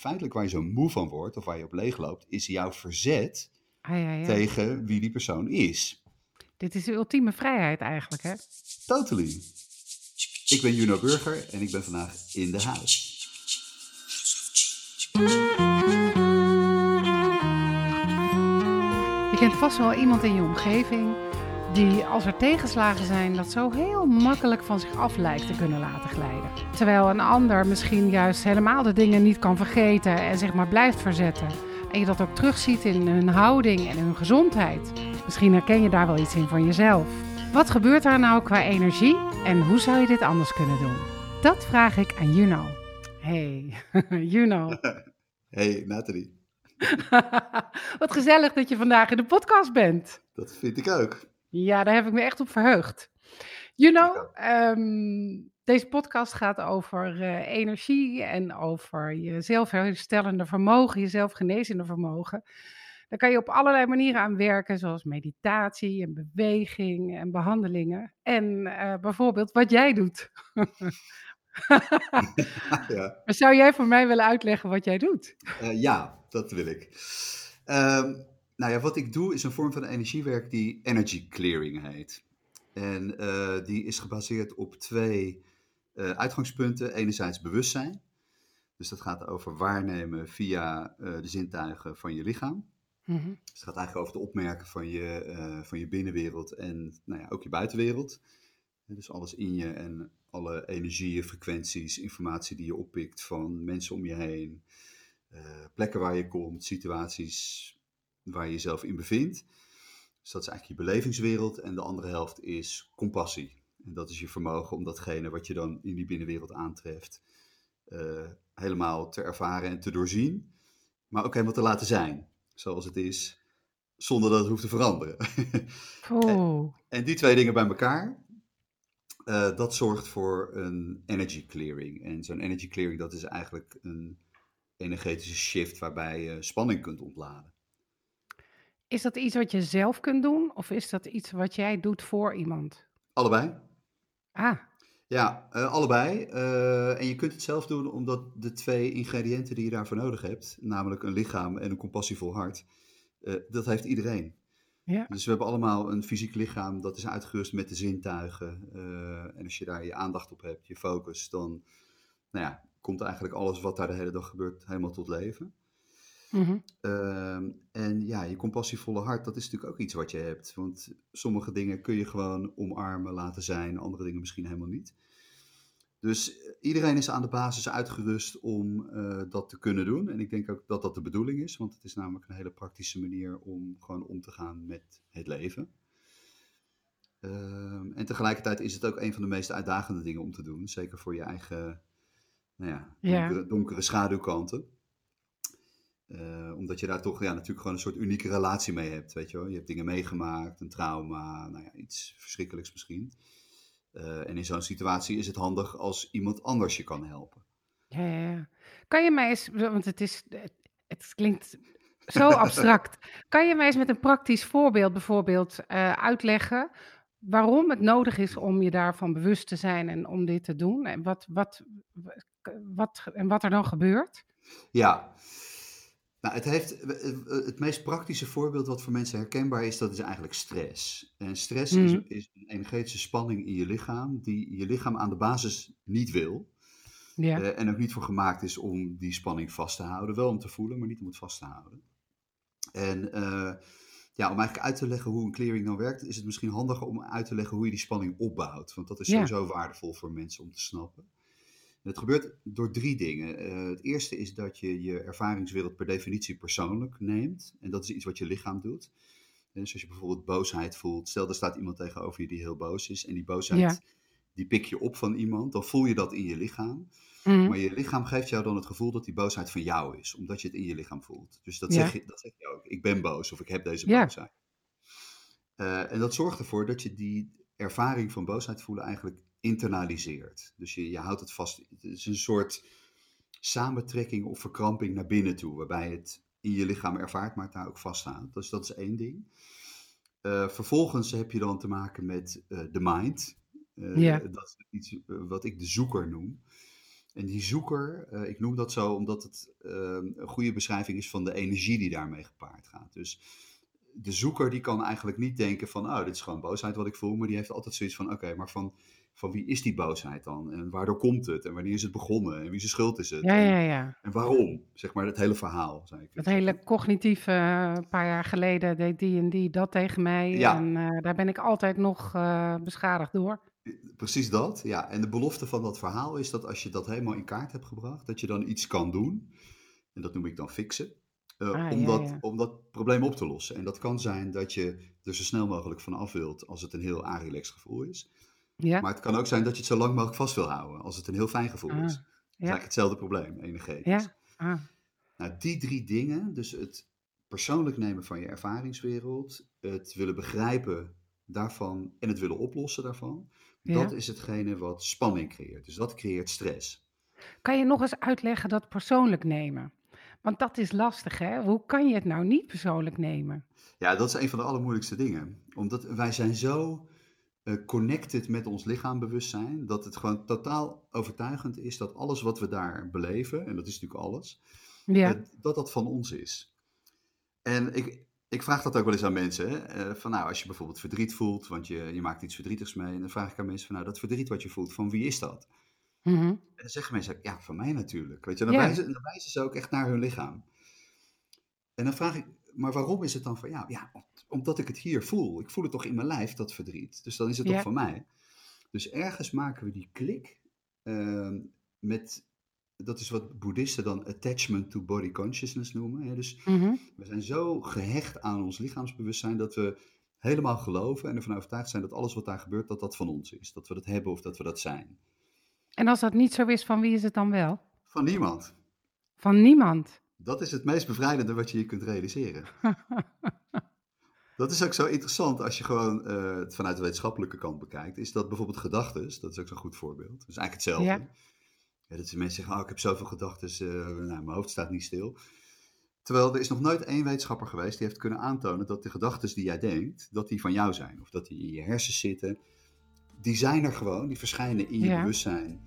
feitelijk waar je zo moe van wordt of waar je op leeg loopt, is jouw verzet Ah, ja, ja. tegen wie die persoon is. Dit is de ultieme vrijheid eigenlijk, hè? Totally. Ik ben Juno Burger en ik ben vandaag in de huis. Je kent vast wel iemand in je omgeving die als er tegenslagen zijn, dat zo heel makkelijk van zich af lijkt te kunnen laten glijden. Terwijl een ander misschien juist helemaal de dingen niet kan vergeten en zich maar blijft verzetten. En je dat ook terugziet in hun houding en hun gezondheid. Misschien herken je daar wel iets in van jezelf. Wat gebeurt daar nou qua energie en hoe zou je dit anders kunnen doen? Dat vraag ik aan Juno. Hey, Juno. Hey Nathalie, Wat gezellig dat je vandaag in de podcast bent. dat vind ik ook. Ja, daar heb ik me echt op verheugd. Juno, ehm, deze podcast gaat over eh, energie en over je zelfherstellende vermogen, je zelfgenezende vermogen. Daar kan je op allerlei manieren aan werken, zoals meditatie en beweging en behandelingen. En eh, bijvoorbeeld wat jij doet. ja. Zou jij voor mij willen uitleggen wat jij doet? Eh, ja, dat wil ik. Ehm, nou ja, wat ik doe is een vorm van energiewerk die energy clearing heet. En eh, die is gebaseerd op twee eh, uitgangspunten. Enerzijds bewustzijn. Dus dat gaat over waarnemen via eh, de zintuigen van je lichaam. Mhm. Dus het gaat eigenlijk over het opmerken van je, van je binnenwereld en nou ja, ook je buitenwereld. Dus alles in je en alle energieën, frequenties, informatie die je oppikt van mensen om je heen, plekken waar je komt, situaties waar je jezelf in bevindt. Dus dat is eigenlijk je belevingswereld. En de andere helft is compassie. En dat is je vermogen om datgene wat je dan in die binnenwereld aantreft, eh, helemaal te ervaren en te doorzien. Maar ook helemaal te laten zijn, zoals het is, zonder dat het hoeft te veranderen. Oh, En die twee dingen bij elkaar, eh, dat zorgt voor een energy clearing. En zo'n energy clearing, dat is eigenlijk een energetische shift waarbij je spanning kunt ontladen. Is dat iets wat je zelf kunt doen of is dat iets wat jij doet voor iemand? Allebei? Ah, Ja, eh, allebei. Eh, en je kunt het zelf doen omdat de twee ingrediënten die je daarvoor nodig hebt, namelijk een lichaam en een compassievol hart, eh, dat heeft iedereen. ja. Dus we hebben allemaal een fysiek lichaam dat is uitgerust met de zintuigen. en als je daar je aandacht op hebt, je focus, dan nou ja, komt eigenlijk alles wat daar de hele dag gebeurt helemaal tot leven. Mhm. Ehm, en ja, je compassievolle hart, dat is natuurlijk ook iets wat je hebt. Want sommige dingen kun je gewoon omarmen, laten zijn, andere dingen misschien helemaal niet. Dus eh, iedereen is aan de basis uitgerust om eh, dat te kunnen doen. En ik denk ook dat dat de bedoeling is, want het is namelijk een hele praktische manier om gewoon om te gaan met het leven. Ehm, en tegelijkertijd is het ook een van de meest uitdagende dingen om te doen. Zeker voor je eigen nou ja, donkere schaduwkanten. Eh, omdat je daar toch ja, natuurlijk gewoon een soort unieke relatie mee hebt. Weet je, wel? je hebt dingen meegemaakt, een trauma, nou ja, iets verschrikkelijks misschien. Eh, en in zo'n situatie is het handig als iemand anders je kan helpen. Ja, ja, ja. Kan je mij eens, want het is, het, klinkt zo abstract. Kan je mij eens met een praktisch voorbeeld bijvoorbeeld eh, uitleggen waarom het nodig is om je daarvan bewust te zijn en om dit te doen? En wat, wat, wat, en wat er dan gebeurt? Ja, nou, het, heeft, eh, het meest praktische voorbeeld wat voor mensen herkenbaar is, dat is eigenlijk stress. En stress is, Mhm. is een energetische spanning in je lichaam, die je lichaam aan de basis niet wil. Ja, Eh, en ook niet voor gemaakt is om die spanning vast te houden. Wel om te voelen, maar niet om het vast te houden. En eh, ja, om eigenlijk uit te leggen hoe een clearing dan werkt, is het misschien handiger om uit te leggen hoe je die spanning opbouwt. Want dat is Ja. sowieso waardevol voor mensen om te snappen. Het gebeurt door drie dingen. Eh, het eerste is dat je je ervaringswereld per definitie persoonlijk neemt. En dat is iets wat je lichaam doet. Dus als je bijvoorbeeld boosheid voelt, stel er staat iemand tegenover je die heel boos is. En die boosheid, Ja. die pik je op van iemand, dan voel je dat in je lichaam. Mhm. Maar je lichaam geeft jou dan het gevoel dat die boosheid van jou is, omdat je het in je lichaam voelt. Dus dat, Ja. zeg, je, dat zeg je ook. Ik ben boos of ik heb deze Ja. boosheid. Eh, en dat zorgt ervoor dat je die ervaring van boosheid voelen eigenlijk internaliseert. Dus je, je houdt het vast. Het is een soort samentrekking of verkramping naar binnen toe, waarbij het in je lichaam ervaart, maar het daar ook vasthoudt. Dus dat is één ding. Eh, vervolgens heb je dan te maken met eh, de mind. Eh, Ja. Dat is iets wat ik de zoeker noem. En die zoeker, ik noem dat zo omdat het ehm, een goede beschrijving is van de energie die daarmee gepaard gaat. Dus de zoeker die kan eigenlijk niet denken van, oh, dit is gewoon boosheid wat ik voel, maar die heeft altijd zoiets van, oké, maar van, van wie is die boosheid dan? En waardoor komt het? En wanneer is het begonnen? En wie zijn schuld is het? Ja, ja, ja. En, waarom? Zeg maar, het hele verhaal. Zei ik. Het hele cognitieve, eh, een paar jaar geleden deed die en die dat tegen mij. Ja. En eh, daar ben ik altijd nog eh, beschadigd door. Precies dat, ja. En de belofte van dat verhaal is dat als je dat helemaal in kaart hebt gebracht, dat je dan iets kan doen. En dat noem ik dan fixen. eh, Ah, om, ja, dat, ja. om dat probleem op te lossen. En dat kan zijn dat je er zo snel mogelijk van af wilt als het een heel arilex gevoel is. Ja, Maar het kan ook zijn dat je het zo lang mogelijk vast wil houden als het een heel fijn gevoel Ah, is. Dat is ja. eigenlijk hetzelfde probleem, energetisch. ja. Ah, Nou, die drie dingen, dus het persoonlijk nemen van je ervaringswereld, het willen begrijpen daarvan en het willen oplossen daarvan, Ja. dat is hetgene wat spanning creëert. Dus dat creëert stress. Kan je nog eens uitleggen dat persoonlijk nemen? Want dat is lastig, hè? Hoe kan je het nou niet persoonlijk nemen? Ja, dat is een van de allermoeilijkste dingen. Omdat wij zijn zo connected met ons lichaambewustzijn, dat het gewoon totaal overtuigend is dat alles wat we daar beleven, en dat is natuurlijk alles, Ja, eh, dat dat van ons is. En ik, ik vraag dat ook wel eens aan mensen. Hè? eh, van nou, als je bijvoorbeeld verdriet voelt, want je, je maakt iets verdrietigs mee. En dan vraag ik aan mensen van nou, dat verdriet wat je voelt, van wie is dat? mhm. En dan zeggen mensen, ja, van mij natuurlijk. Weet je, dan, Ja. wijzen, dan wijzen ze ook echt naar hun lichaam. En dan vraag ik, maar waarom is het dan van jou? Ja, omdat ik het hier voel. Ik voel het toch in mijn lijf, dat verdriet. Dus dan is het Ja. toch van mij. Dus ergens maken we die klik ehm, met, dat is wat boeddhisten dan attachment to body consciousness noemen. Hè? Dus Mhm. we zijn zo gehecht aan ons lichaamsbewustzijn dat we helemaal geloven en ervan overtuigd zijn dat alles wat daar gebeurt, dat dat van ons is. Dat we dat hebben of dat we dat zijn. En als dat niet zo is, van wie is het dan wel? Van niemand. Van niemand. Dat is het meest bevrijdende wat je je kunt realiseren. Dat is ook zo interessant als je gewoon eh, het vanuit de wetenschappelijke kant bekijkt. Is dat bijvoorbeeld gedachten, dat is ook zo'n goed voorbeeld. Dat is eigenlijk hetzelfde. Ja. Ja, dat mensen zeggen, oh, ik heb zoveel gedachten, nou, mijn hoofd staat niet stil. Terwijl er is nog nooit één wetenschapper geweest die heeft kunnen aantonen dat de gedachten die jij denkt, dat die van jou zijn. Of dat die in je hersens zitten. Die zijn er gewoon, die verschijnen in je Ja. bewustzijn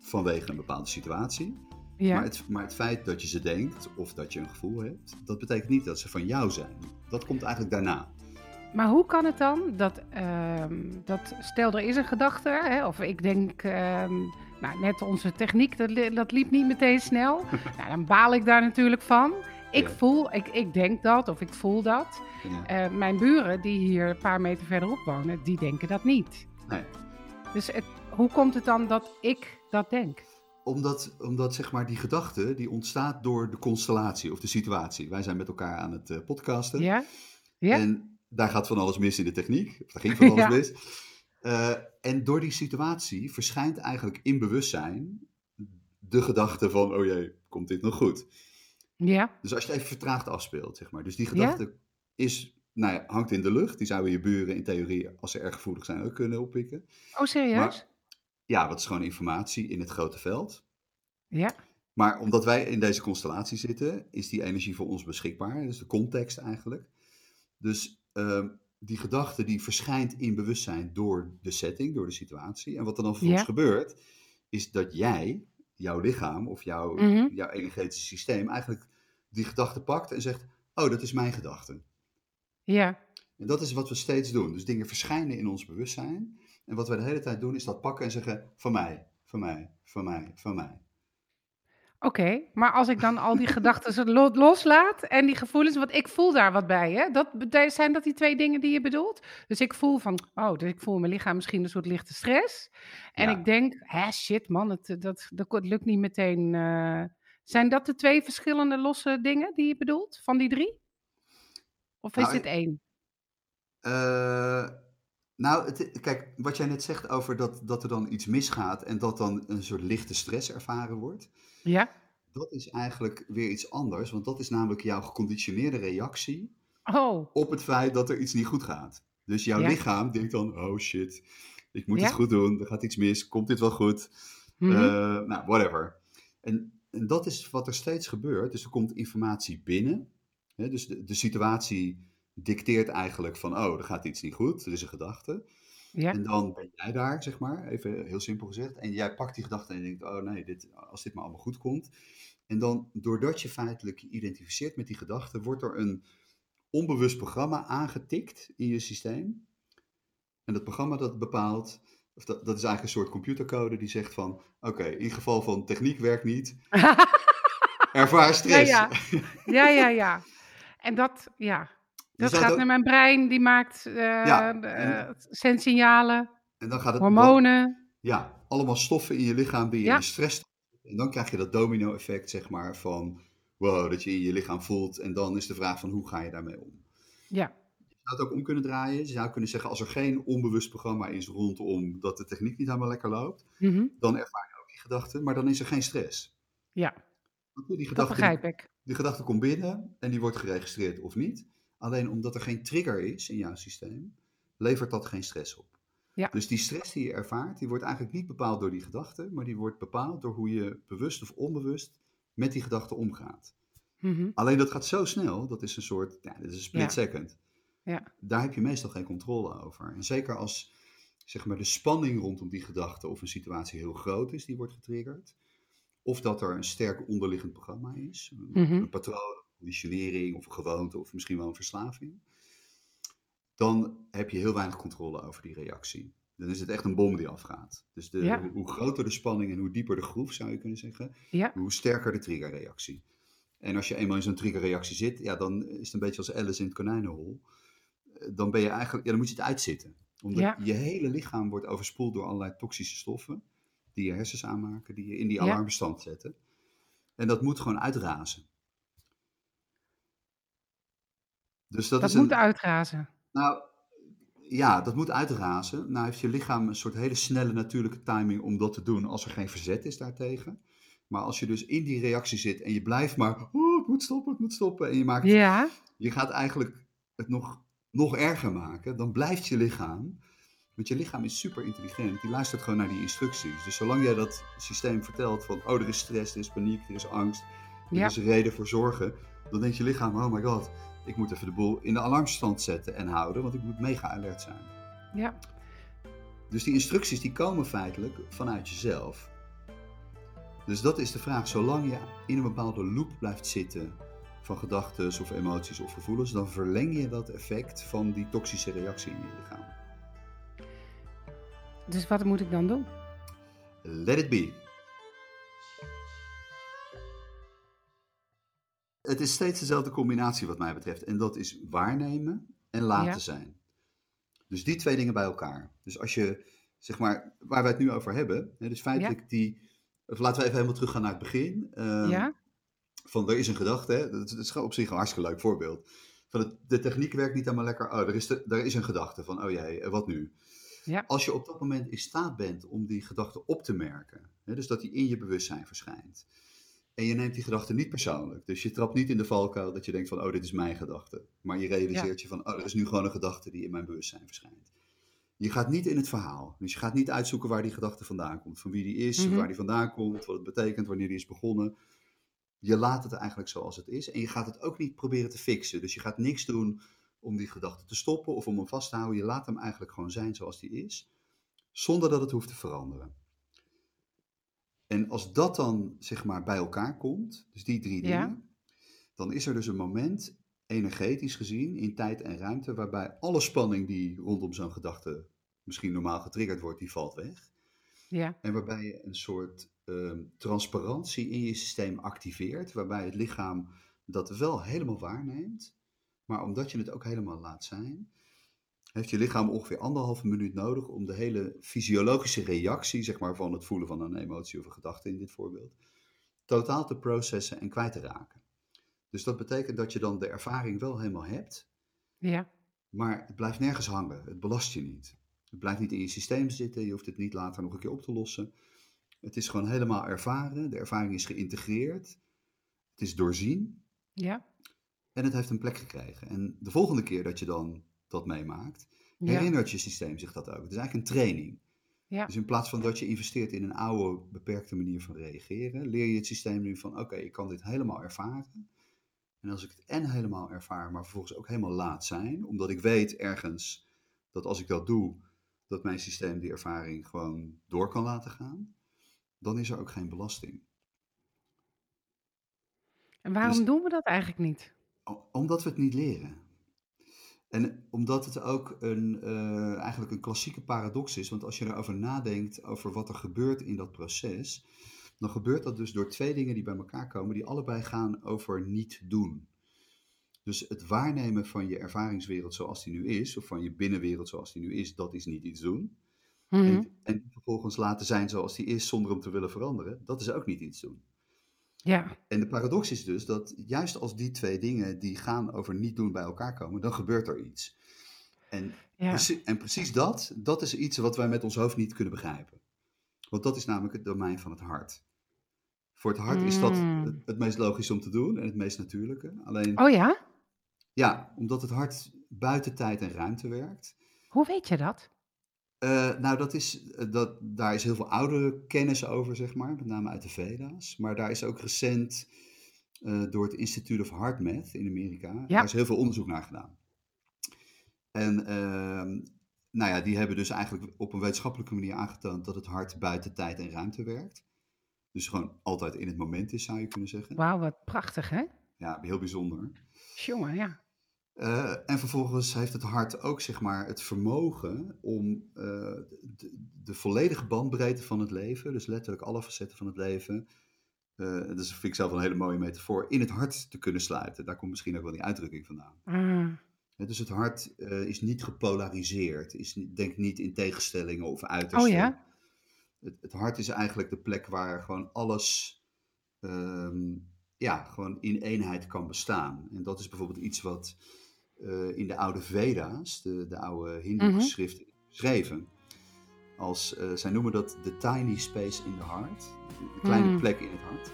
vanwege een bepaalde situatie. Ja. Maar, het, maar het feit dat je ze denkt of dat je een gevoel hebt, dat betekent niet dat ze van jou zijn. Dat komt eigenlijk daarna. Maar hoe kan het dan dat, ehm, dat stel er is een gedachte, hè, of ik denk, ehm, nou, net onze techniek, dat, dat liep niet meteen snel. nou, dan baal ik daar natuurlijk van. Ik Ja. voel, ik, ik denk dat of ik voel dat. Ja. Eh, mijn buren die hier een paar meter verderop wonen, die denken dat niet. Nee. Dus het, hoe komt het dan dat ik dat denk? Omdat, omdat zeg maar die gedachte, die ontstaat door de constellatie of de situatie. Wij zijn met elkaar aan het eh, podcasten. Ja? Ja? En daar gaat van alles mis in de techniek. Of daar ging van alles Ja. mis. Eh, en door die situatie verschijnt eigenlijk in bewustzijn de gedachte van, oh jee, komt dit nog goed? Ja? Dus als je het even vertraagd afspeelt, zeg maar. Dus die gedachte is, nou ja, hangt in de lucht. Die zouden je buren in theorie, als ze erg gevoelig zijn, ook kunnen oppikken. Oh, serieus? Maar- Ja, wat is gewoon informatie in het grote veld. Ja? Maar omdat wij in deze constellatie zitten, is die energie voor ons beschikbaar. Dus de context eigenlijk. Dus ehm, die gedachte die verschijnt in bewustzijn door de setting, door de situatie. En wat er dan vervolgens Ja. gebeurt, is dat jij, jouw lichaam of jouw, Mhm. jouw energetische systeem, eigenlijk die gedachte pakt en zegt, oh, dat is mijn gedachte. Ja. En dat is wat we steeds doen. Dus dingen verschijnen in ons bewustzijn. En wat wij de hele tijd doen, is dat pakken en zeggen, van mij, van mij, van mij, van mij. Oké, maar als ik dan al die gedachten loslaat en die gevoelens, want ik voel daar wat bij, hè? Dat, zijn dat die twee dingen die je bedoelt? Dus ik voel van, oh, dus ik voel in mijn lichaam misschien een soort lichte stress. En Ja. ik denk, hè, shit man, het, dat, dat, dat lukt niet meteen. eh. Zijn dat de twee verschillende losse dingen die je bedoelt, van die drie? Of is Nou, het één? Eh, nou, het, kijk, wat jij net zegt over dat, dat er dan iets misgaat en dat dan een soort lichte stress ervaren wordt, Ja? dat is eigenlijk weer iets anders, want dat is namelijk jouw geconditioneerde reactie Oh, op het feit dat er iets niet goed gaat. Dus jouw Ja. lichaam denkt dan, oh shit, ik moet Ja. het goed doen, er gaat iets mis, komt dit wel goed? mhm. Eh, nou, whatever. En, en dat is wat er steeds gebeurt. Dus er komt informatie binnen. Hè, dus de, de situatie dicteert eigenlijk van, oh, er gaat iets niet goed, er is een gedachte. Ja. En dan ben jij daar, zeg maar, even heel simpel gezegd. En jij pakt die gedachte en denkt, oh nee, dit, als dit maar allemaal goed komt. En dan, doordat je feitelijk je identificeert met die gedachte, wordt er een onbewust programma aangetikt in je systeem. En dat programma dat bepaalt, of dat, dat is eigenlijk een soort computercode die zegt van, oké, in geval van techniek werkt niet, ervaar stress. Ja, ja, ja, ja. En dat, ja, dat gaat dat- naar mijn brein, die maakt Ja, de, en- eh, En dan gaat het hormonen. Ja, allemaal stoffen in je lichaam die je Ja. in stress En dan krijg je dat domino-effect, zeg maar, van wow, dat je in je lichaam voelt. En dan is de vraag van hoe ga je daarmee om? Ja, Je zou het ook om kunnen draaien. Je zou kunnen zeggen, als er geen onbewust programma is rondom dat de techniek niet helemaal lekker loopt, mhm, dan ervaar je ook die gedachten, maar dan is er geen stress. ja Die dat gedachte, begrijp ik. die gedachte komt binnen en die wordt geregistreerd of niet. Alleen omdat er geen trigger is in jouw systeem, levert dat geen stress op. Ja. Dus die stress die je ervaart, die wordt eigenlijk niet bepaald door die gedachte, maar die wordt bepaald door hoe je bewust of onbewust met die gedachte omgaat. Mhm, Alleen dat gaat zo snel, dat is een soort, ja, dat is een split Ja. second. Ja. Daar heb je meestal geen controle over. En zeker als zeg maar, de spanning rondom die gedachte of een situatie heel groot is, die wordt getriggerd. Of dat er een sterk onderliggend programma is, een, Mhm. een patroon, een of een gewoonte of misschien wel een verslaving. Dan heb je heel weinig controle over die reactie. Dan is het echt een bom die afgaat. Dus de, Ja. hoe, groter de spanning en hoe dieper de groef, zou je kunnen zeggen, Ja, hoe sterker de triggerreactie. En als je eenmaal in zo'n triggerreactie zit, ja, dan is het een beetje als Alice in het konijnenhol. Eh, Dan ben je eigenlijk, ja, dan moet je het uitzitten. Omdat Ja. je hele lichaam wordt overspoeld door allerlei toxische stoffen die je hersens aanmaken, die je in die alarmbestand zetten. En dat moet gewoon uitrazen. Dus dat, dat is moet een, uitrazen. nou, ja, dat moet uitrazen. Nou heeft je lichaam een soort hele snelle natuurlijke timing om dat te doen als er geen verzet is daartegen. Maar als je dus in die reactie zit en je blijft maar, oh, het moet stoppen, het moet stoppen. En je, maakt, Ja, je gaat eigenlijk het nog, nog erger maken, dan blijft je lichaam. Want je lichaam is super intelligent, die luistert gewoon naar die instructies. Dus zolang jij dat systeem vertelt van, oh, er is stress, er is paniek, er is angst, er Ja. is reden voor zorgen. Dan denkt je lichaam, oh my god, ik moet even de boel in de alarmstand zetten en houden, want ik moet mega alert zijn. ja, Dus die instructies die komen feitelijk vanuit jezelf. Dus dat is de vraag, zolang je in een bepaalde loop blijft zitten van gedachten of emoties of gevoelens, dan verleng je dat effect van die toxische reactie in je lichaam. dus wat moet ik dan doen? Let it be. Het is steeds dezelfde combinatie wat mij betreft. En dat is waarnemen en laten Ja. zijn. Dus die twee dingen bij elkaar. Dus als je, zeg maar, waar wij het nu over hebben. Hè, dus feitelijk die, of laten we even helemaal teruggaan naar het begin. ehm, Ja, Van er is een gedachte, hè, dat, is- dat is gewoon op zich een hartstikke leuk voorbeeld. Van het, de techniek werkt niet helemaal lekker. Oh, er is, de, er is een gedachte van, oh jee, wat nu? Ja. Als je op dat moment in staat bent om die gedachte op te merken, hè, dus dat die in je bewustzijn verschijnt, en je neemt die gedachte niet persoonlijk, dus je trapt niet in de valkuil dat je denkt van, oh, dit is mijn gedachte, maar je realiseert je van, oh, er is nu gewoon een gedachte die in mijn bewustzijn verschijnt. Je gaat niet in het verhaal, dus je gaat niet uitzoeken waar die gedachte vandaan komt, van wie die is, Mhm. waar die vandaan komt, wat het betekent, wanneer die is begonnen. Je laat het eigenlijk zoals het is en je gaat het ook niet proberen te fixen. Dus je gaat niks doen om die gedachte te stoppen of om hem vast te houden. Je laat hem eigenlijk gewoon zijn zoals die is, zonder dat het hoeft te veranderen. En als dat dan zeg maar bij elkaar komt, dus die drie Ja. dingen, dan is er dus een moment, energetisch gezien, in tijd en ruimte, waarbij alle spanning die rondom zo'n gedachte misschien normaal getriggerd wordt, die valt weg. ja, En waarbij je een soort ehm, transparantie in je systeem activeert, waarbij het lichaam dat wel helemaal waarneemt, maar omdat je het ook helemaal laat zijn, heeft je lichaam ongeveer anderhalve minuut nodig om de hele fysiologische reactie, zeg maar, van het voelen van een emotie of een gedachte in dit voorbeeld, totaal te processen en kwijt te raken. Dus dat betekent dat je dan de ervaring wel helemaal hebt, ja, maar het blijft nergens hangen. Het belast je niet. Het blijft niet in je systeem zitten. Je hoeft het niet later nog een keer op te lossen. Het is gewoon helemaal ervaren. De ervaring is geïntegreerd. Het is doorzien. ja, En het heeft een plek gekregen. En de volgende keer dat je dan dat meemaakt, herinnert je systeem zich dat ook. Het is eigenlijk een training. Ja. Dus in plaats van dat je investeert in een oude, beperkte manier van reageren, leer je het systeem nu van: oké, ik kan dit helemaal ervaren. En als ik het en helemaal ervaar, maar vervolgens ook helemaal laat zijn, omdat ik weet ergens dat als ik dat doe, dat mijn systeem die ervaring gewoon door kan laten gaan, dan is er ook geen belasting. En waarom Dus doen we dat eigenlijk niet? omdat we het niet leren. En omdat het ook een, eh, eigenlijk een klassieke paradox is, want als je erover nadenkt over wat er gebeurt in dat proces, dan gebeurt dat dus door twee dingen die bij elkaar komen, die allebei gaan over niet doen. Dus het waarnemen van je ervaringswereld zoals die nu is, of van je binnenwereld zoals die nu is, dat is niet iets doen. Mhm. En, en vervolgens laten zijn zoals die is zonder hem te willen veranderen, dat is ook niet iets doen. Ja, En de paradox is dus dat juist als die twee dingen die gaan over niet doen bij elkaar komen, dan gebeurt er iets. En, ja, precie- en precies dat, dat is iets wat wij met ons hoofd niet kunnen begrijpen. Want dat is namelijk het domein van het hart. Voor het hart is dat Mm. het, het meest logisch om te doen en het meest natuurlijke. Alleen, Oh ja? ja, omdat het hart buiten tijd en ruimte werkt. Hoe weet je dat? Eh, nou, dat is, eh, dat, daar is heel veel oude kennis over, zeg maar, met name uit de Veda's. Maar daar is ook recent eh, door het Institute of Heart Math in Amerika, Ja. daar is heel veel onderzoek naar gedaan. En ehm, nou ja, die hebben dus eigenlijk op een wetenschappelijke manier aangetoond dat het hart buiten tijd en ruimte werkt. Dus gewoon altijd in het moment is, zou je kunnen zeggen. Wauw, wat prachtig hè? Ja, heel bijzonder. Jongen, ja. Eh, en vervolgens heeft het hart ook zeg maar, het vermogen om eh, de, de volledige bandbreedte van het leven, dus letterlijk alle facetten van het leven, eh dat is, vind ik zelf een hele mooie metafoor, in het hart te kunnen sluiten. Daar komt misschien ook wel die uitdrukking vandaan. Hè, dus het hart is niet gepolariseerd, is, niet- denkt niet in tegenstellingen of uitersten. Oh ja? Het, het hart is eigenlijk de plek waar gewoon alles ehm, ja, gewoon in eenheid kan bestaan. En dat is bijvoorbeeld iets wat eh, in de oude Veda's, de, de oude Hindoe-geschriften, geschreven. Als, eh, zij noemen dat de tiny space in the heart, een kleine Mm. plek in het hart.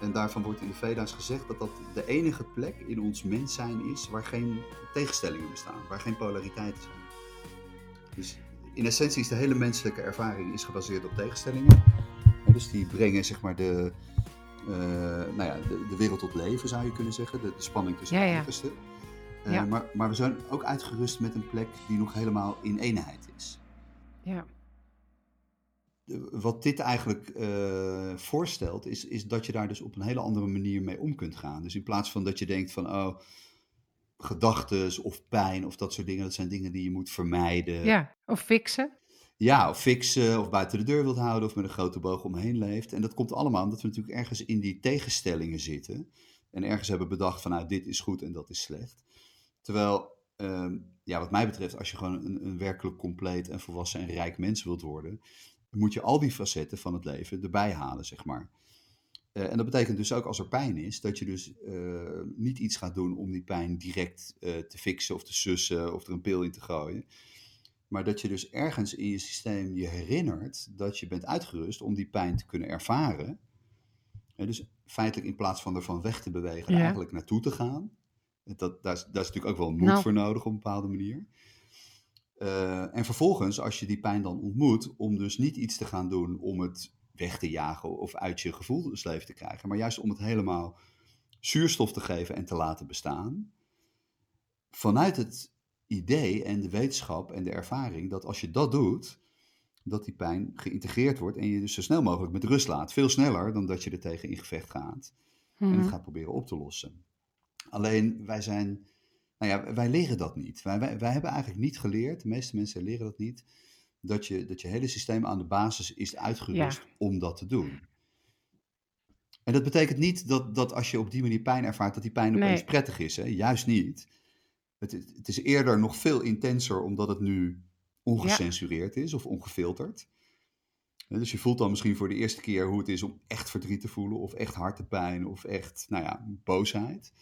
En daarvan wordt in de Veda's gezegd dat dat de enige plek in ons mens zijn is waar geen tegenstellingen bestaan, waar geen polariteiten zijn. Dus in essentie is de hele menselijke ervaring is gebaseerd op tegenstellingen. Dus die brengen zeg maar de, eh, nou ja, de, de wereld tot leven, zou je kunnen zeggen. De, de spanning tussen Ja, de ja. Eh, Ja. maar, maar we zijn ook uitgerust met een plek die nog helemaal in eenheid is. Ja. De- Wat dit eigenlijk eh, voorstelt, is, is dat je daar dus op een hele andere manier mee om kunt gaan. Dus in plaats van dat je denkt van, oh, gedachtes of pijn of dat soort dingen, dat zijn dingen die je moet vermijden. ja. Of fixen. Ja, of fixen, of buiten de deur wilt houden, of met een grote boog omheen leeft. En dat komt allemaal omdat we natuurlijk ergens in die tegenstellingen zitten. En ergens hebben bedacht van, nou, dit is goed en dat is slecht. Terwijl, ehm, ja, wat mij betreft, als je gewoon een, een werkelijk compleet en volwassen en rijk mens wilt worden, moet je al die facetten van het leven erbij halen, zeg maar. Eh, en dat betekent dus ook als er pijn is, dat je dus eh, niet iets gaat doen om die pijn direct eh, te fixen of te sussen of er een pil in te gooien. Maar dat je dus ergens in je systeem je herinnert dat je bent uitgerust om die pijn te kunnen ervaren. En dus feitelijk in plaats van ervan weg te bewegen, Ja. eigenlijk naartoe te gaan. Dat, daar, is, daar is natuurlijk ook wel moed Nou. voor nodig op een bepaalde manier. Eh, en vervolgens, als je die pijn dan ontmoet, om dus niet iets te gaan doen om het weg te jagen of uit je gevoelsleven te krijgen, maar juist om het helemaal zuurstof te geven en te laten bestaan. Vanuit het idee en de wetenschap en de ervaring dat als je dat doet, dat die pijn geïntegreerd wordt en je dus zo snel mogelijk met rust laat. Veel sneller dan dat je er tegen in gevecht gaat en Mhm. het gaat proberen op te lossen. Alleen wij zijn, nou ja, wij leren dat niet. Wij, wij, wij hebben eigenlijk niet geleerd, de meeste mensen leren dat niet, dat je, dat je hele systeem aan de basis is uitgerust om dat te doen. En dat betekent niet dat, dat als je op die manier pijn ervaart, dat die pijn opeens Nee. prettig is. Hè? Juist niet. Het, is- het is eerder nog veel intenser omdat het nu ongecensureerd is of ongefilterd. Dus je voelt dan misschien voor de eerste keer hoe het is om echt verdriet te voelen, of echt hartepijn, of echt, nou ja, boosheid.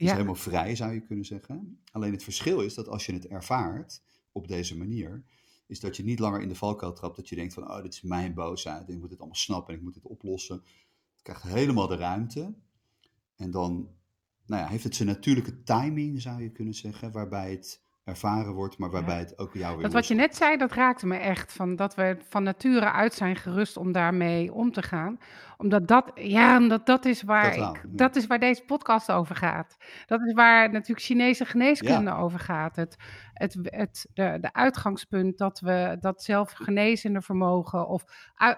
Is Ja. helemaal vrij, zou je kunnen zeggen. Alleen het verschil is dat als je het ervaart op deze manier, is dat je niet langer in de valkuil trapt dat je denkt van, oh, dit is mijn boosheid en ik moet het allemaal snappen en ik moet het oplossen. Het krijgt helemaal de ruimte. En dan nou ja, heeft het zijn natuurlijke timing, zou je kunnen zeggen, waarbij het ervaren wordt, maar waarbij het ook jou weer Dat wat je net zei, dat raakte me echt. Van dat we van nature uit zijn gerust om daarmee om te gaan. Omdat dat, ja, omdat dat is waar Totaal, ik, dat is waar deze podcast over gaat. Dat is waar natuurlijk Chinese geneeskunde Ja. over gaat. Het, het, het, de, de uitgangspunt dat we dat zelfgenezende vermogen of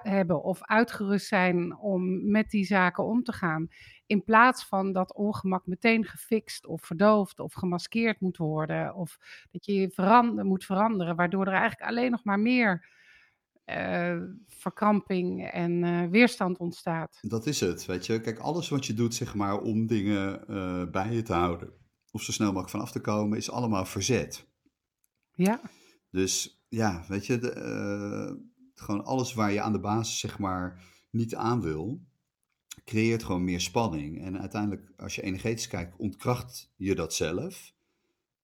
hebben of uitgerust zijn om met die zaken om te gaan. In plaats van dat ongemak meteen gefixt of verdoofd of gemaskeerd moet worden. Of dat je je moet veranderen, waardoor er eigenlijk alleen nog maar meer eh, verkramping en eh, weerstand ontstaat. Dat is het, weet je. Kijk, alles wat je doet, zeg maar, om dingen eh, bij je te houden, of zo snel mogelijk vanaf te komen, is allemaal verzet. Ja, Dus ja, weet je, de, eh, gewoon alles waar je aan de basis, zeg maar, niet aan wil, creëert gewoon meer spanning. En uiteindelijk, als je energetisch kijkt, ontkracht je dat zelf.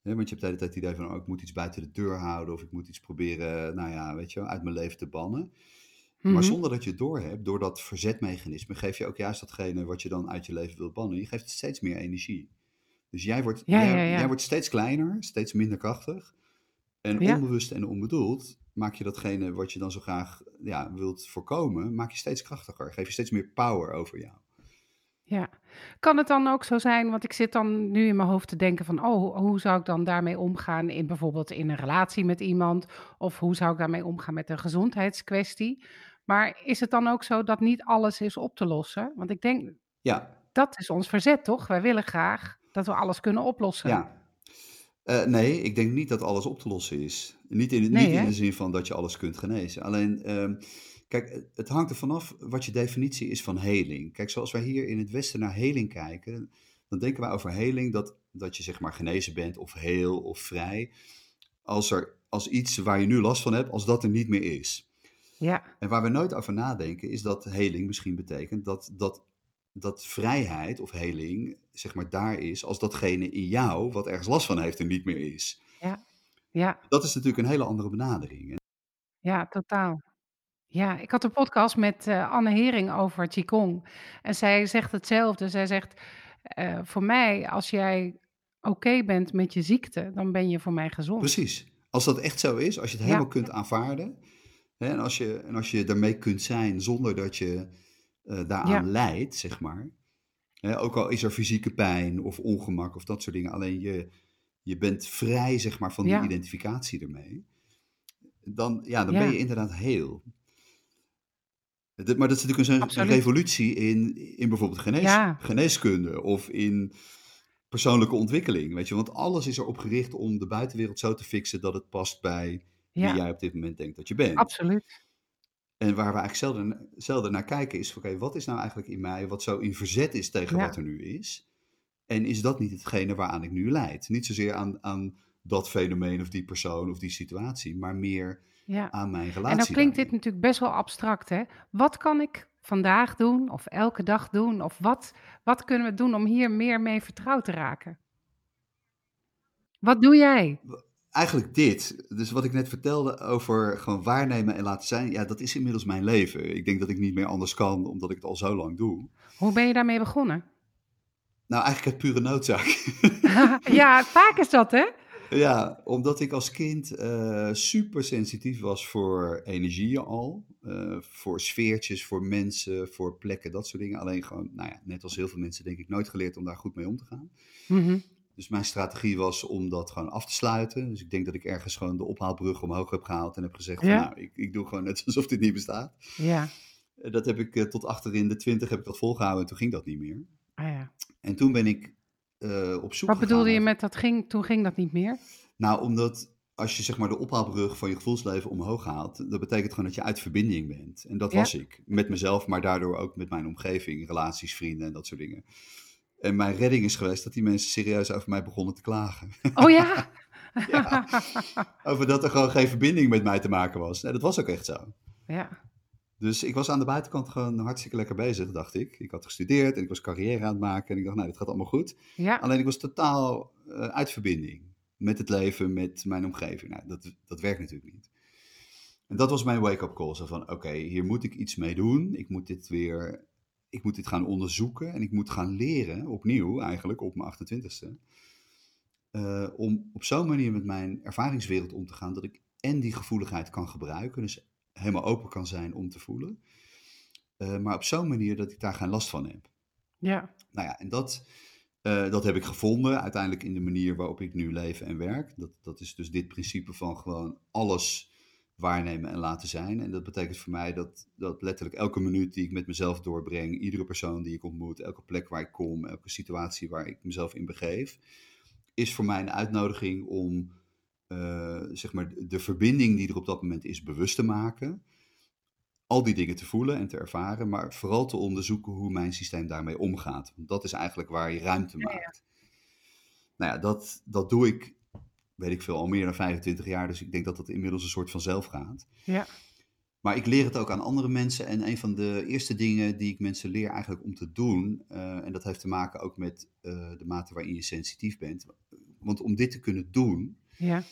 Want je hebt de hele tijd het idee van, oh, ik moet iets buiten de deur houden, of ik moet iets proberen, nou ja, weet je, uit mijn leven te bannen. Maar Mhm. zonder dat je het doorhebt, door dat verzetmechanisme, geef je ook juist datgene wat je dan uit je leven wilt bannen. Je geeft het steeds meer energie. Dus jij wordt, Ja, jij, ja, ja. jij wordt steeds kleiner, steeds minder krachtig. En Ja. onbewust en onbedoeld maak je datgene wat je dan zo graag ja, wilt voorkomen, maak je steeds krachtiger. Geef je steeds meer power over jou. Ja. Kan het dan ook zo zijn, want ik zit dan nu in mijn hoofd te denken van, oh, hoe zou ik dan daarmee omgaan in bijvoorbeeld in een relatie met iemand, of hoe zou ik daarmee omgaan met een gezondheidskwestie? Maar is het dan ook zo dat niet alles is op te lossen? Want ik denk, Ja, dat is ons verzet, toch? Wij willen graag dat we alles kunnen oplossen. ja. Eh, nee, ik denk niet dat alles op te lossen is. Niet in, Nee, niet in de zin van dat je alles kunt genezen. Alleen, ehm, kijk, het- het hangt er vanaf wat je definitie is van heling. Kijk, zoals wij hier in het Westen naar heling kijken, dan denken wij over heling dat, dat je zeg maar genezen bent of heel of vrij. Als, er, als iets waar je nu last van hebt, als dat er niet meer is. Ja, En waar we nooit over nadenken, is dat heling misschien betekent dat, dat, dat vrijheid of heling, zeg maar, daar is als datgene in jou wat ergens last van heeft er niet meer is. ja, ja, Dat is natuurlijk een hele andere benadering. hè. ja, totaal. Ja, ik had een podcast met eh, Anne Hering over Qigong. En zij zegt hetzelfde. Zij zegt, eh, voor mij, als jij oké bent met je ziekte, dan ben je voor mij gezond. Precies. Als dat echt zo is, als je het Ja. helemaal kunt aanvaarden, hè, en, als je, en als je daarmee kunt zijn zonder dat je daaraan Ja. lijdt, zeg maar. Ook al is er fysieke pijn of ongemak of dat soort dingen, alleen je, je bent vrij, zeg maar, van die Ja. identificatie ermee. Dan, ja, dan Ja. ben je inderdaad heel. Maar dat is natuurlijk een, revolutie in, in bijvoorbeeld genees, Ja. geneeskunde of in persoonlijke ontwikkeling. Weet je, want alles is erop gericht om de buitenwereld zo te fixen dat het past bij wie jij op dit moment denkt dat je bent. absoluut. En waar we eigenlijk zelden, zelden naar kijken is, oké, wat is nou eigenlijk in mij wat zo in verzet is tegen Ja. wat er nu is? En is dat niet hetgene waaraan ik nu leid? Niet zozeer aan, aan dat fenomeen of die persoon of die situatie, maar meer Ja. aan mijn relatie En dan klinkt dit natuurlijk best wel abstract, hè? Wat kan ik vandaag doen of elke dag doen? Of wat, wat kunnen we doen om hier meer mee vertrouwd te raken? Wat doe jij? Eigenlijk dit. Dus wat ik net vertelde over gewoon waarnemen en laten zijn, ja, dat is inmiddels mijn leven. Ik denk dat ik niet meer anders kan, omdat ik het al zo lang doe. Hoe ben je daarmee begonnen? Nou, eigenlijk uit pure noodzaak. ja, vaak is dat, hè? Ja, omdat ik als kind eh, super sensitief was voor energieën al. eh, voor sfeertjes, voor mensen, voor plekken, dat soort dingen. Alleen gewoon, nou ja, net als heel veel mensen denk ik, nooit geleerd om daar goed mee om te gaan. Mhm. Dus mijn strategie was om dat gewoon af te sluiten. Dus ik denk dat ik ergens gewoon de ophaalbrug omhoog heb gehaald en heb gezegd van Ja. nou, ik, ik doe gewoon net alsof dit niet bestaat. Ja. Eh, Dat heb ik eh, tot achter in de twintig heb ik dat volgehouden en toen ging dat niet meer. Ah, ja. En toen ben ik eh, op zoek Wat bedoelde je met dat ging, toen ging dat niet meer? Nou, omdat als je zeg maar de ophaalbrug van je gevoelsleven omhoog haalt, dat betekent gewoon dat je uit verbinding bent. En dat Ja. was ik. Met mezelf, maar daardoor ook met mijn omgeving, relaties, vrienden en dat soort dingen. En mijn redding is geweest dat die mensen serieus over mij begonnen te klagen. Oh ja? Ja. over dat er gewoon geen verbinding met mij te maken was. En dat was ook echt zo. ja. Dus ik was aan de buitenkant gewoon hartstikke lekker bezig, dacht ik. Ik had gestudeerd en ik was carrière aan het maken. En ik dacht, nou, dit gaat allemaal goed. Ja. Alleen ik was totaal eh, uit verbinding met het leven, met mijn omgeving. Nou, dat, dat werkt natuurlijk niet. En dat was mijn wake-up call. Zo van, oké, hier moet ik iets mee doen. Ik moet dit weer, ik moet dit gaan onderzoeken. En ik moet gaan leren, opnieuw eigenlijk, op mijn 28ste. eh, om op zo'n manier met mijn ervaringswereld om te gaan dat ik en die gevoeligheid kan gebruiken, dus helemaal open kan zijn om te voelen, eh, maar op zo'n manier dat ik daar geen last van heb. Ja. Nou ja, en dat, eh, dat heb ik gevonden uiteindelijk in de manier waarop ik nu leef en werk. Dat, dat is dus dit principe van gewoon alles waarnemen en laten zijn. En dat betekent voor mij dat, dat letterlijk elke minuut die ik met mezelf doorbreng, iedere persoon die ik ontmoet, elke plek waar ik kom, elke situatie waar ik mezelf in begeef, is voor mij een uitnodiging om uh, zeg maar de verbinding die er op dat moment is bewust te maken. Al die dingen te voelen en te ervaren, maar vooral te onderzoeken hoe mijn systeem daarmee omgaat. Want dat is eigenlijk waar je ruimte maakt. Nou ja, dat, dat doe ik, weet ik veel, al meer dan 25 jaar. Dus ik denk dat dat inmiddels een soort vanzelf gaat. Ja. Maar ik leer het ook aan andere mensen. En een van de eerste dingen die ik mensen leer eigenlijk om te doen, uh, en dat heeft te maken ook met uh, de mate waarin je sensitief bent. Want om dit te kunnen doen, ja.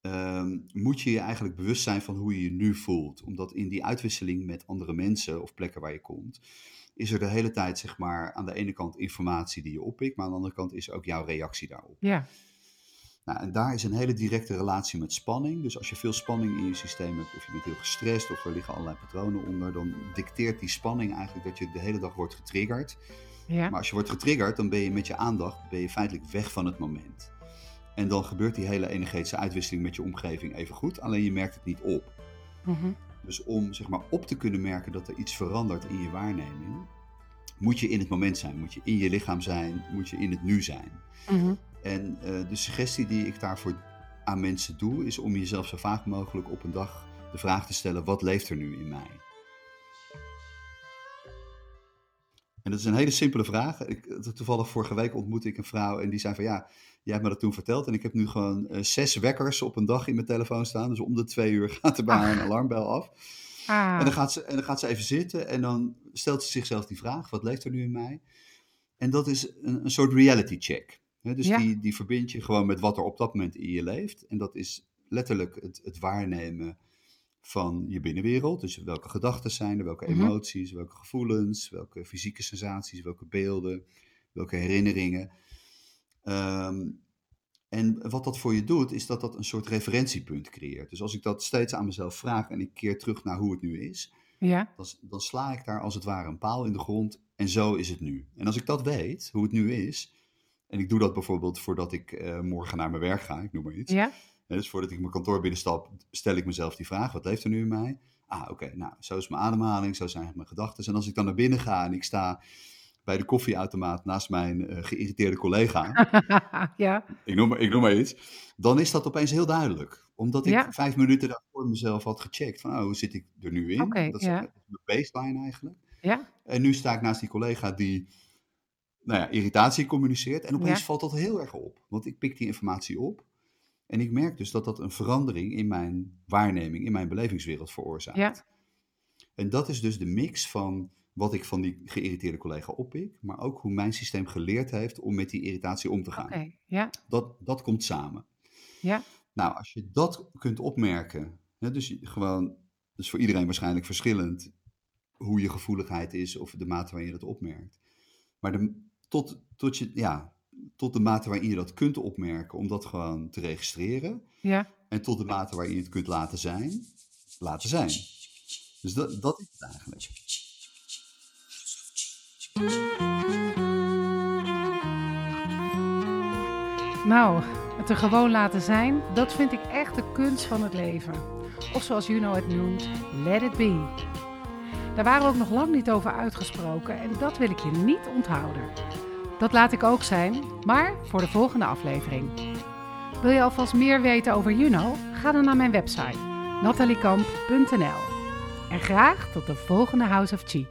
um, moet je je eigenlijk bewust zijn van hoe je je nu voelt. Omdat in die uitwisseling met andere mensen of plekken waar je komt, is er de hele tijd zeg maar aan de ene kant informatie die je oppikt, maar aan de andere kant is ook jouw reactie daarop. Ja. Nou, en daar is een hele directe relatie met spanning. Dus als je veel spanning in je systeem hebt, of je bent heel gestrest, of er liggen allerlei patronen onder, dan dicteert die spanning eigenlijk dat je de hele dag wordt getriggerd. Ja. Maar als je wordt getriggerd, dan ben je met je aandacht ben je feitelijk weg van het moment. En dan gebeurt die hele energetische uitwisseling met je omgeving even goed, alleen je merkt het niet op. Mhm. Dus om zeg maar op te kunnen merken dat er iets verandert in je waarneming, moet je in het moment zijn, moet je in je lichaam zijn, moet je in het nu zijn. Mhm. En uh, de suggestie die ik daarvoor aan mensen doe, is om jezelf zo vaak mogelijk op een dag de vraag te stellen: wat leeft er nu in mij? En dat is een hele simpele vraag. Ik, toevallig vorige week ontmoette ik een vrouw en die zei van ja, jij hebt me dat toen verteld en ik heb nu gewoon uh, zes wekkers op een dag in mijn telefoon staan. Dus om de twee uur gaat er bij haar een alarmbel af. Ah. En, dan gaat ze, en dan gaat ze even zitten en dan stelt ze zichzelf die vraag, wat leeft er nu in mij? En dat is een, een soort reality check. He, dus Ja. die, die verbind je gewoon met wat er op dat moment in je leeft. En dat is letterlijk het, het waarnemen van je binnenwereld. Dus welke gedachten zijn er, welke Mhm. emoties, welke gevoelens, welke fysieke sensaties, welke beelden, welke herinneringen. Ehm, en wat dat voor je doet, is dat dat een soort referentiepunt creëert. Dus als ik dat steeds aan mezelf vraag en ik keer terug naar hoe het nu is, Ja. dan, dan sla ik daar als het ware een paal in de grond en zo is het nu. En als ik dat weet, hoe het nu is, en ik doe dat bijvoorbeeld voordat ik eh, morgen naar mijn werk ga, ik noem maar iets. Ja. Dus voordat ik mijn kantoor binnenstap, stel ik mezelf die vraag: wat leeft er nu in mij? Ah, oké, nou, zo is mijn ademhaling, zo zijn mijn gedachten. En als ik dan naar binnen ga en ik sta bij de koffieautomaat naast mijn eh, geïrriteerde collega, ja. ik noem, maar, ik noem maar iets, dan is dat opeens heel duidelijk. Omdat ik Ja. vijf minuten daarvoor mezelf had gecheckt van, oh, hoe zit ik er nu in? Dat is ja. dat is mijn baseline eigenlijk. Ja. En nu sta ik naast die collega die nou ja, irritatie communiceert. En opeens Ja. valt dat heel erg op. Want ik pik die informatie op. En ik merk dus dat dat een verandering in mijn waarneming, in mijn belevingswereld veroorzaakt. Ja. En dat is dus de mix van wat ik van die geïrriteerde collega oppik, maar ook hoe mijn systeem geleerd heeft om met die irritatie om te gaan. Ja. Dat, dat komt samen. Ja. Nou, als je dat kunt opmerken, hè, dus gewoon, dus voor iedereen waarschijnlijk verschillend hoe je gevoeligheid is of de mate waarin je dat opmerkt. Maar de, tot, tot, je, ja, tot de mate waarin je dat kunt opmerken, om dat gewoon te registreren. Ja. En tot de mate waarin je het kunt laten zijn, laten zijn. Dus dat, dat is het eigenlijk. Nou, het er gewoon laten zijn, dat vind ik echt de kunst van het leven. Of zoals Juno het noemt, let it be. Daar waren ook nog lang niet over uitgesproken en dat wil ik je niet onthouden. Dat laat ik ook zijn, maar voor de volgende aflevering. Wil je alvast meer weten over Juno? Ga dan naar mijn website nataliekamp.nl. En graag tot de volgende House of Chi.